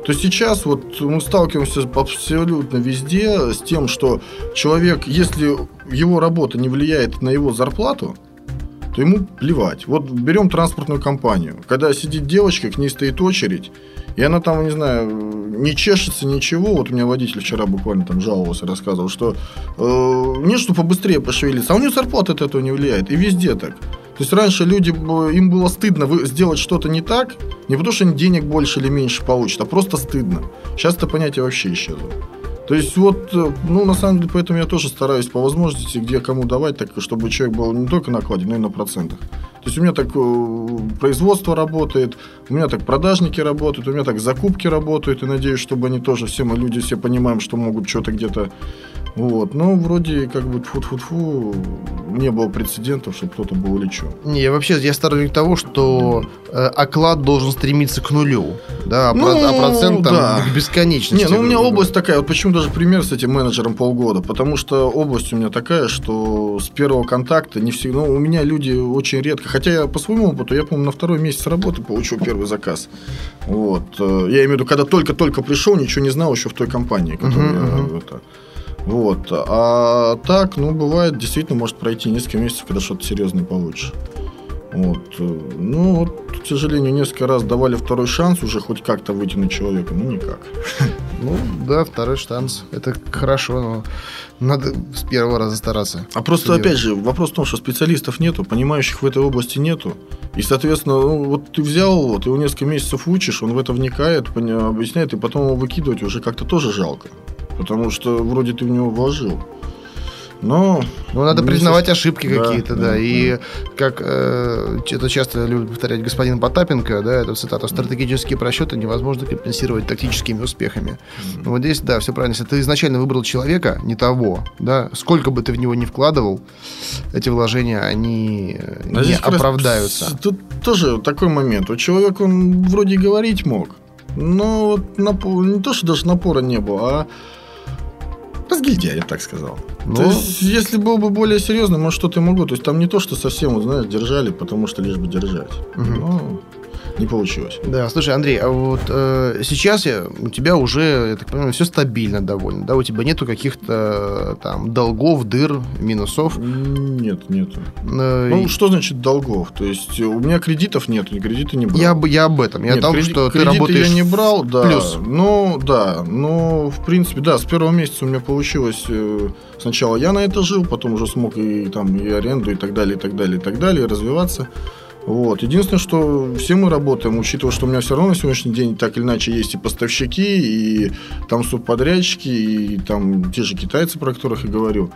То есть сейчас вот мы сталкиваемся абсолютно везде с тем, что человек, если его работа не влияет на его зарплату, то ему плевать. Вот берем транспортную компанию. Когда сидит девочка, к ней стоит очередь, и она там, не знаю, не чешется, ничего. Вот у меня водитель вчера буквально там жаловался, рассказывал, что э, нет, что побыстрее пошевелиться. А у нее зарплата от этого не влияет. И везде так. То есть раньше люди, им было стыдно сделать что-то не так, не потому что они денег больше или меньше получат, а просто стыдно. Сейчас это понятие вообще исчезло. То есть вот, э, ну, на самом деле, поэтому я тоже стараюсь по возможности, где кому давать, так, чтобы человек был не только на кладе, но и на процентах. То есть у меня так э, производство работает, у меня так продажники работают, у меня так закупки работают, и надеюсь, чтобы они тоже, все мы люди, все понимаем, что могут что-то где-то Вот. Но вроде как бы тфу-тфу-тфу не было прецедентов, чтобы кто-то был увлечен. Не, вообще я сторонник того, что э, оклад должен стремиться к нулю, да, а, Ну, про- а процент там да. к бесконечности. Не, ну у меня область такая, вот почему даже пример с этим менеджером полгода, потому что область у меня такая, что с первого контакта не всегда, ну, у меня люди очень редко, хотя я по своему опыту, я, по-моему, на второй месяц работы получил первый заказ. Вот. э, Я имею в виду, когда только-только пришел, ничего не знал еще в той компании, которую Мгм, я мгм. это, вот. А так, ну, бывает, действительно может пройти несколько месяцев, когда что-то серьезное получишь. Вот. Ну, вот, к сожалению, несколько раз давали второй шанс уже хоть как-то вытянуть человека, ну, никак. Ну, да, второй шанс. Это хорошо, но надо с первого раза стараться. А просто, Что опять же, вопрос в том, что специалистов нету, понимающих в этой области нету. И, соответственно, ну, вот ты взял его, ты его несколько месяцев учишь, он в это вникает, объясняет, и потом его выкидывать уже как-то тоже жалко. Потому что вроде ты в него вложил. Но Ну, надо не признавать со- ошибки Да, какие-то, да. да, И как э, это часто любит повторять господин Потапенко, да, эту цитату, стратегические просчеты невозможно компенсировать тактическими успехами. Ну, Вот здесь, да, все правильно. Если ты изначально выбрал человека, не того, да, сколько бы ты в него ни вкладывал, эти вложения, они А не раз оправдаются. с- Тут тоже такой момент. Вот человек, он вроде говорить мог, но вот напо- не то, что даже напора не было, а разгильдяй, я так сказал. Ну, То есть, если был бы более серьезно, может, что-то и могло. То есть, там не то, что совсем, вот, знаешь, держали, потому что лишь бы держать. Мгм. Но не получилось. Да, слушай, Андрей, а вот э, сейчас я, у тебя уже, я так понимаю, все стабильно довольно, да? У тебя нету каких-то э, там долгов, дыр, минусов. Нет, нету. Э, Ну, что значит долгов? То есть, у меня кредитов нет, кредиты не брал. я, я об этом. Я о том, креди- что ты кредиты работаешь я не брал, да. плюс. Ну, да. Но, в принципе, да, с первого месяца у меня получилось... э, Сначала я на это жил, потом уже смог и там и аренду, и так далее, и так далее, и так далее, и развиваться. Вот. Единственное, что все мы работаем, учитывая, что у меня все равно на сегодняшний день так или иначе есть и поставщики, и там субподрядчики, и там те же китайцы, про которых я говорю.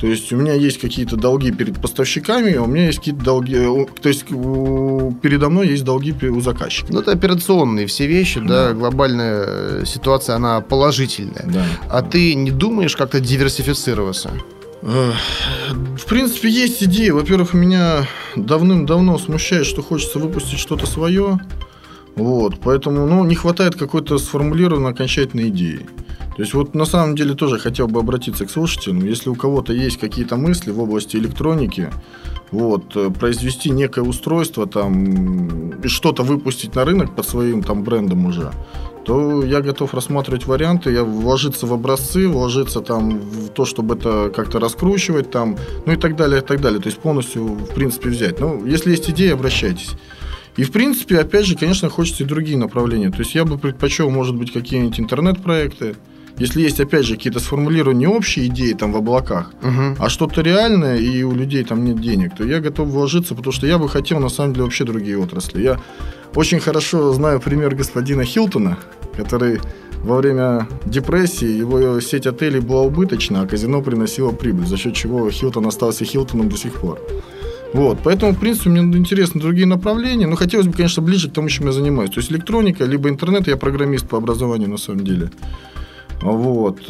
То есть у меня есть какие-то долги перед поставщиками, а у меня есть какие-то долги... э, То есть у- передо мной есть долги у заказчика. Ну, это операционные все вещи, да, Да. глобальная э, ситуация, она положительная. Да. А ты не думаешь как-то диверсифицироваться? Эх, В принципе, есть идеи. Во-первых, меня давным-давно смущает, что хочется выпустить что-то свое. Вот, поэтому, ну, не хватает какой-то сформулированной окончательной идеи. То есть, вот на самом деле тоже хотел бы обратиться к слушателям. Если у кого-то есть какие-то мысли в области электроники, вот, э, произвести некое устройство там и что-то выпустить на рынок под своим там брендом уже, то я готов рассматривать варианты, я вложиться в образцы, вложиться там в то, чтобы это как-то раскручивать там, ну и так далее, и так далее. То есть полностью, в принципе, взять. Ну, если есть идеи, обращайтесь. И, в принципе, опять же, конечно, хочется и другие направления. То есть я бы предпочел, может быть, какие-нибудь интернет-проекты. Если есть, опять же, какие-то сформулирования общие идеи там в облаках, Мгм. а что-то реальное, и у людей там нет денег, то я готов вложиться, потому что я бы хотел, на самом деле, вообще другие отрасли. Я очень хорошо знаю пример господина Хилтона, который во время депрессии его сеть отелей была убыточна, а казино приносило прибыль, за счет чего Хилтон остался Хилтоном до сих пор. Вот, поэтому, в принципе, мне интересны другие направления, но хотелось бы, конечно, ближе к тому, чем я занимаюсь. То есть электроника, либо интернет, я программист по образованию на самом деле. Вот.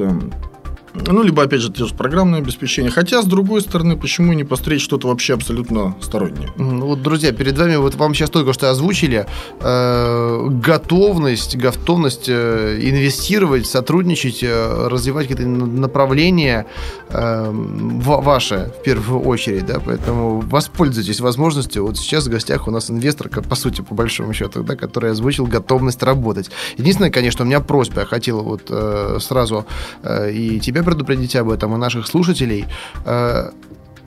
Ну, либо, опять же, те же программное обеспечение. Хотя, с другой стороны, почему не посмотреть что-то вообще абсолютно стороннее? Ну Вот, друзья, перед вами вот вам сейчас только что озвучили э, готовность, готовность э, инвестировать, сотрудничать, э, развивать какие-то направления э, ва- ваши в первую очередь, да, поэтому воспользуйтесь возможностью. Вот сейчас в гостях у нас инвестор, по сути, по большому счету, да, который озвучил готовность работать. Единственное, конечно, у меня просьба, я хотел вот э, сразу э, и тебя предупредить об этом, и наших слушателей.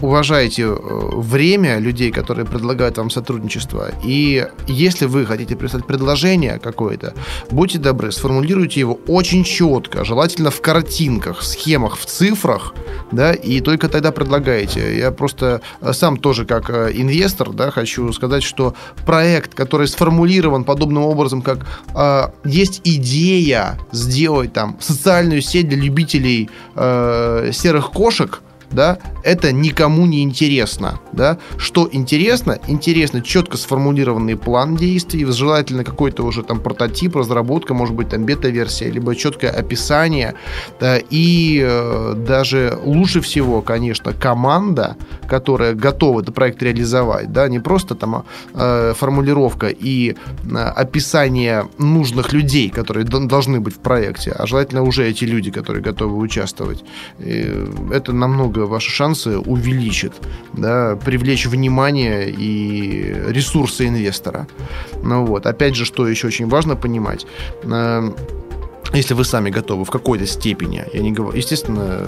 Уважайте э, время людей, которые предлагают вам сотрудничество. И если вы хотите прислать предложение какое-то, будьте добры, сформулируйте его очень четко, желательно в картинках, схемах, в цифрах, да, и только тогда предлагаете. Я просто э, сам тоже как э, инвестор, да, хочу сказать, что проект, который сформулирован подобным образом, как э, есть идея сделать там социальную сеть для любителей э, серых кошек, да, это никому не интересно, да. Что интересно? Интересно четко сформулированный план действий, желательно какой-то уже там прототип, разработка, может быть, там бета-версия, либо четкое описание, да, и э, даже лучше всего, конечно, команда, которая готова этот проект реализовать, да, не просто там э, формулировка и э, описание нужных людей, которые должны быть в проекте, а желательно уже эти люди, которые готовы участвовать. И это намного ваши шансы увеличит, да, привлечь внимание и ресурсы инвестора. Ну вот, опять же, что еще очень важно понимать, э, если вы сами готовы в какой-то степени, я не говорю, естественно,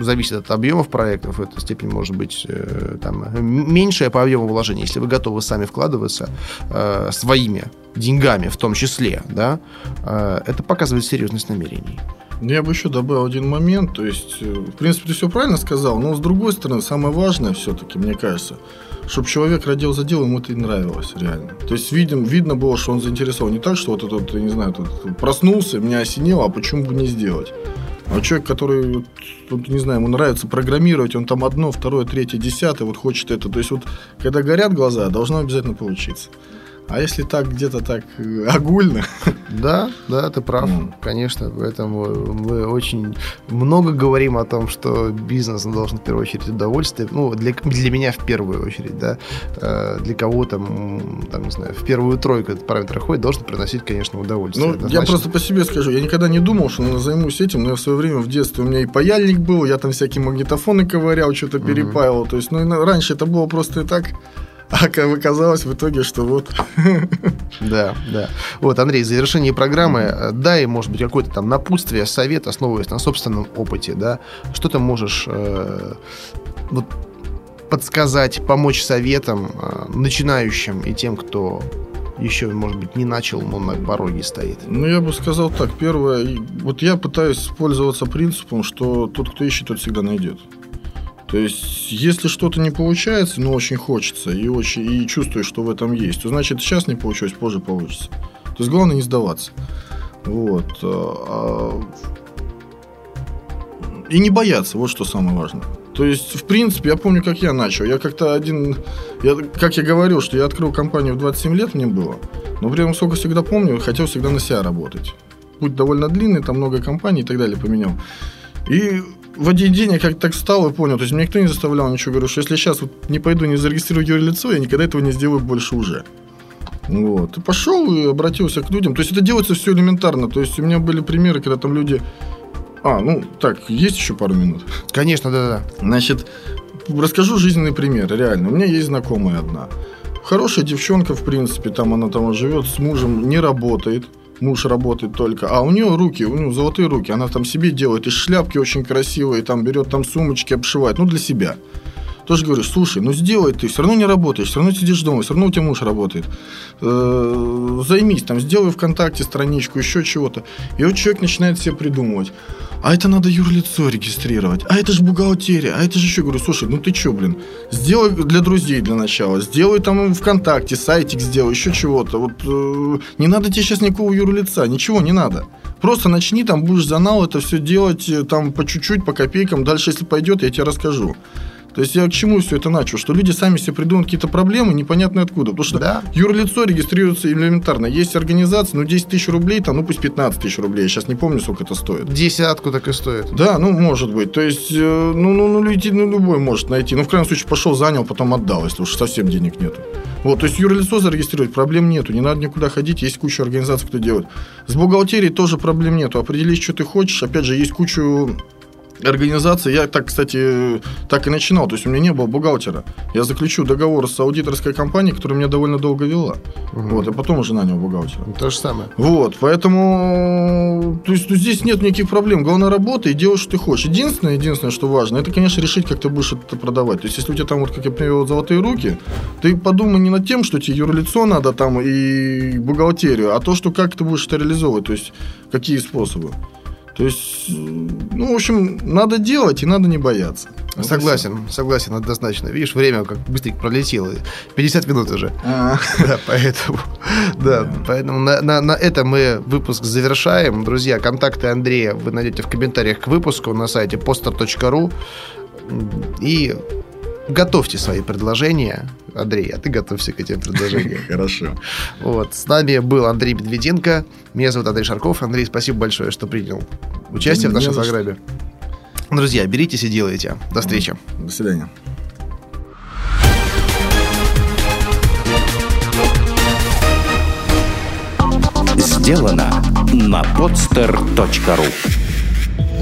зависит от объемов проектов, эта степень может быть э, там, меньшая по объему вложений. Если вы готовы сами вкладываться э, своими деньгами в том числе, да, это показывает серьезность намерений. Я бы еще добавил один момент. То есть, э, в принципе, ты все правильно сказал, но с другой стороны, самое важное все-таки, мне кажется, чтобы человек родил за дело, ему это и нравилось, реально. То есть видим, видно было, что он заинтересован. Не так, что вот этот, я не знаю, тут проснулся, меня осенило, а почему бы не сделать? А человек, который, вот, не знаю, ему нравится программировать, он там одно, второе, третье, десятое, вот хочет это. То есть вот, когда горят глаза, должно обязательно получиться. А если так где-то так э, огульно? Да, да, ты прав, mm. конечно. Поэтому мы очень много говорим о том, что бизнес должен в первую очередь удовольствие. Ну, для, для меня в первую очередь, да. Э, для кого-то, там, не знаю, в первую тройку этот параметр ходит, должен приносить, конечно, удовольствие. Ну, я просто по себе скажу. Я никогда не думал, что займусь этим, но я в свое время в детстве у меня и паяльник был, я там всякие магнитофоны ковырял, что-то mm-hmm. перепаивал. То есть, ну, раньше это было просто и так а как оказалось в итоге, что вот... Да, да. Вот, Андрей, в завершении программы э, дай, может быть, какое-то там напутствие, совет, основываясь на собственном опыте, да, что ты можешь э, вот, подсказать, помочь советам э, начинающим и тем, кто еще, может быть, не начал, но на пороге стоит? Ну, я бы сказал так. Первое, вот я пытаюсь пользоваться принципом, что тот, кто ищет, тот всегда найдет. То есть, если что-то не получается, но очень хочется, и, очень, и чувствуешь, что в этом есть, то значит, сейчас не получилось, позже получится. То есть, главное не сдаваться. Вот. А, и не бояться, вот что самое важное. То есть, в принципе, я помню, как я начал. Я как-то один... Я, как я говорил, что я открыл компанию в 27 лет мне было. Но при этом, сколько всегда помню, хотел всегда на себя работать. Путь довольно длинный, там много компаний и так далее поменял. И в один день я как-то так встал и понял, то есть меня никто не заставлял ничего, говорю, что если сейчас вот не пойду, не зарегистрирую юрлицо, я никогда этого не сделаю больше уже. Вот. И пошел и обратился к людям. То есть это делается все элементарно. То есть у меня были примеры, когда там люди... А, ну так, есть еще пару минут? Конечно, да-да. Значит, расскажу жизненный пример, реально. У меня есть знакомая одна. Хорошая девчонка, в принципе, там она там живет с мужем, не работает муж работает только, а у нее руки, у нее золотые руки, она там себе делает, и шляпки очень красивые, там берет там сумочки, обшивает, ну для себя. Тоже говорю, слушай, ну сделай ты, все равно не работаешь, все равно сидишь дома, все равно у тебя муж работает. Э, займись, там, сделай ВКонтакте страничку, еще чего-то. И вот человек начинает себе придумывать а это надо юрлицо регистрировать, а это же бухгалтерия, а это же еще, говорю, слушай, ну ты что, блин, сделай для друзей для начала, сделай там ВКонтакте, сайтик сделай, еще чего-то, вот э, не надо тебе сейчас никакого юрлица, ничего не надо. Просто начни, там будешь занал это все делать, э, там по чуть-чуть, по копейкам, дальше если пойдет, я тебе расскажу. То есть я к чему все это начал? Что люди сами себе придумывают какие-то проблемы, непонятно откуда. Потому что да. юрлицо регистрируется элементарно. Есть организация, ну 10 тысяч рублей, там, ну пусть 15 тысяч рублей. Я сейчас не помню, сколько это стоит. Десятку так и стоит. Да, ну может быть. То есть, э, ну, ну, ну, люди, ну любой может найти. Ну, в крайнем случае, пошел, занял, потом отдал, если уж совсем денег нету. Вот, то есть юрлицо зарегистрировать проблем нету, не надо никуда ходить, есть куча организаций, кто делает. С бухгалтерией тоже проблем нету. Определись, что ты хочешь. Опять же, есть кучу организации, я так, кстати, так и начинал. То есть у меня не было бухгалтера. Я заключил договор с аудиторской компанией, которая меня довольно долго вела. Угу. Вот, и потом уже нанял бухгалтера. То же самое. Вот, поэтому то есть, ну, здесь нет никаких проблем. Главное работа и делай, что ты хочешь. Единственное, единственное, что важно, это, конечно, решить, как ты будешь это продавать. То есть, если у тебя там, вот, как я привел, золотые руки, ты подумай не над тем, что тебе юрлицо надо там и бухгалтерию, а то, что как ты будешь это реализовывать, то есть, какие способы. То есть, ну, в общем, надо делать и надо не бояться. Вот согласен, согласен, однозначно. Видишь, время как быстренько пролетело. 50 минут уже. А. Да, поэтому, да, поэтому на, на, на этом мы выпуск завершаем. Друзья, контакты Андрея вы найдете в комментариях к выпуску на сайте poster.ru. И готовьте свои предложения. Андрей, а ты готовься к этим предложениям. Хорошо. Вот. С нами был Андрей Медведенко. Меня зовут Андрей Шарков. Андрей, спасибо большое, что принял участие в нашей программе. Друзья, беритесь и делайте. До встречи. До свидания. Сделано на podster.ru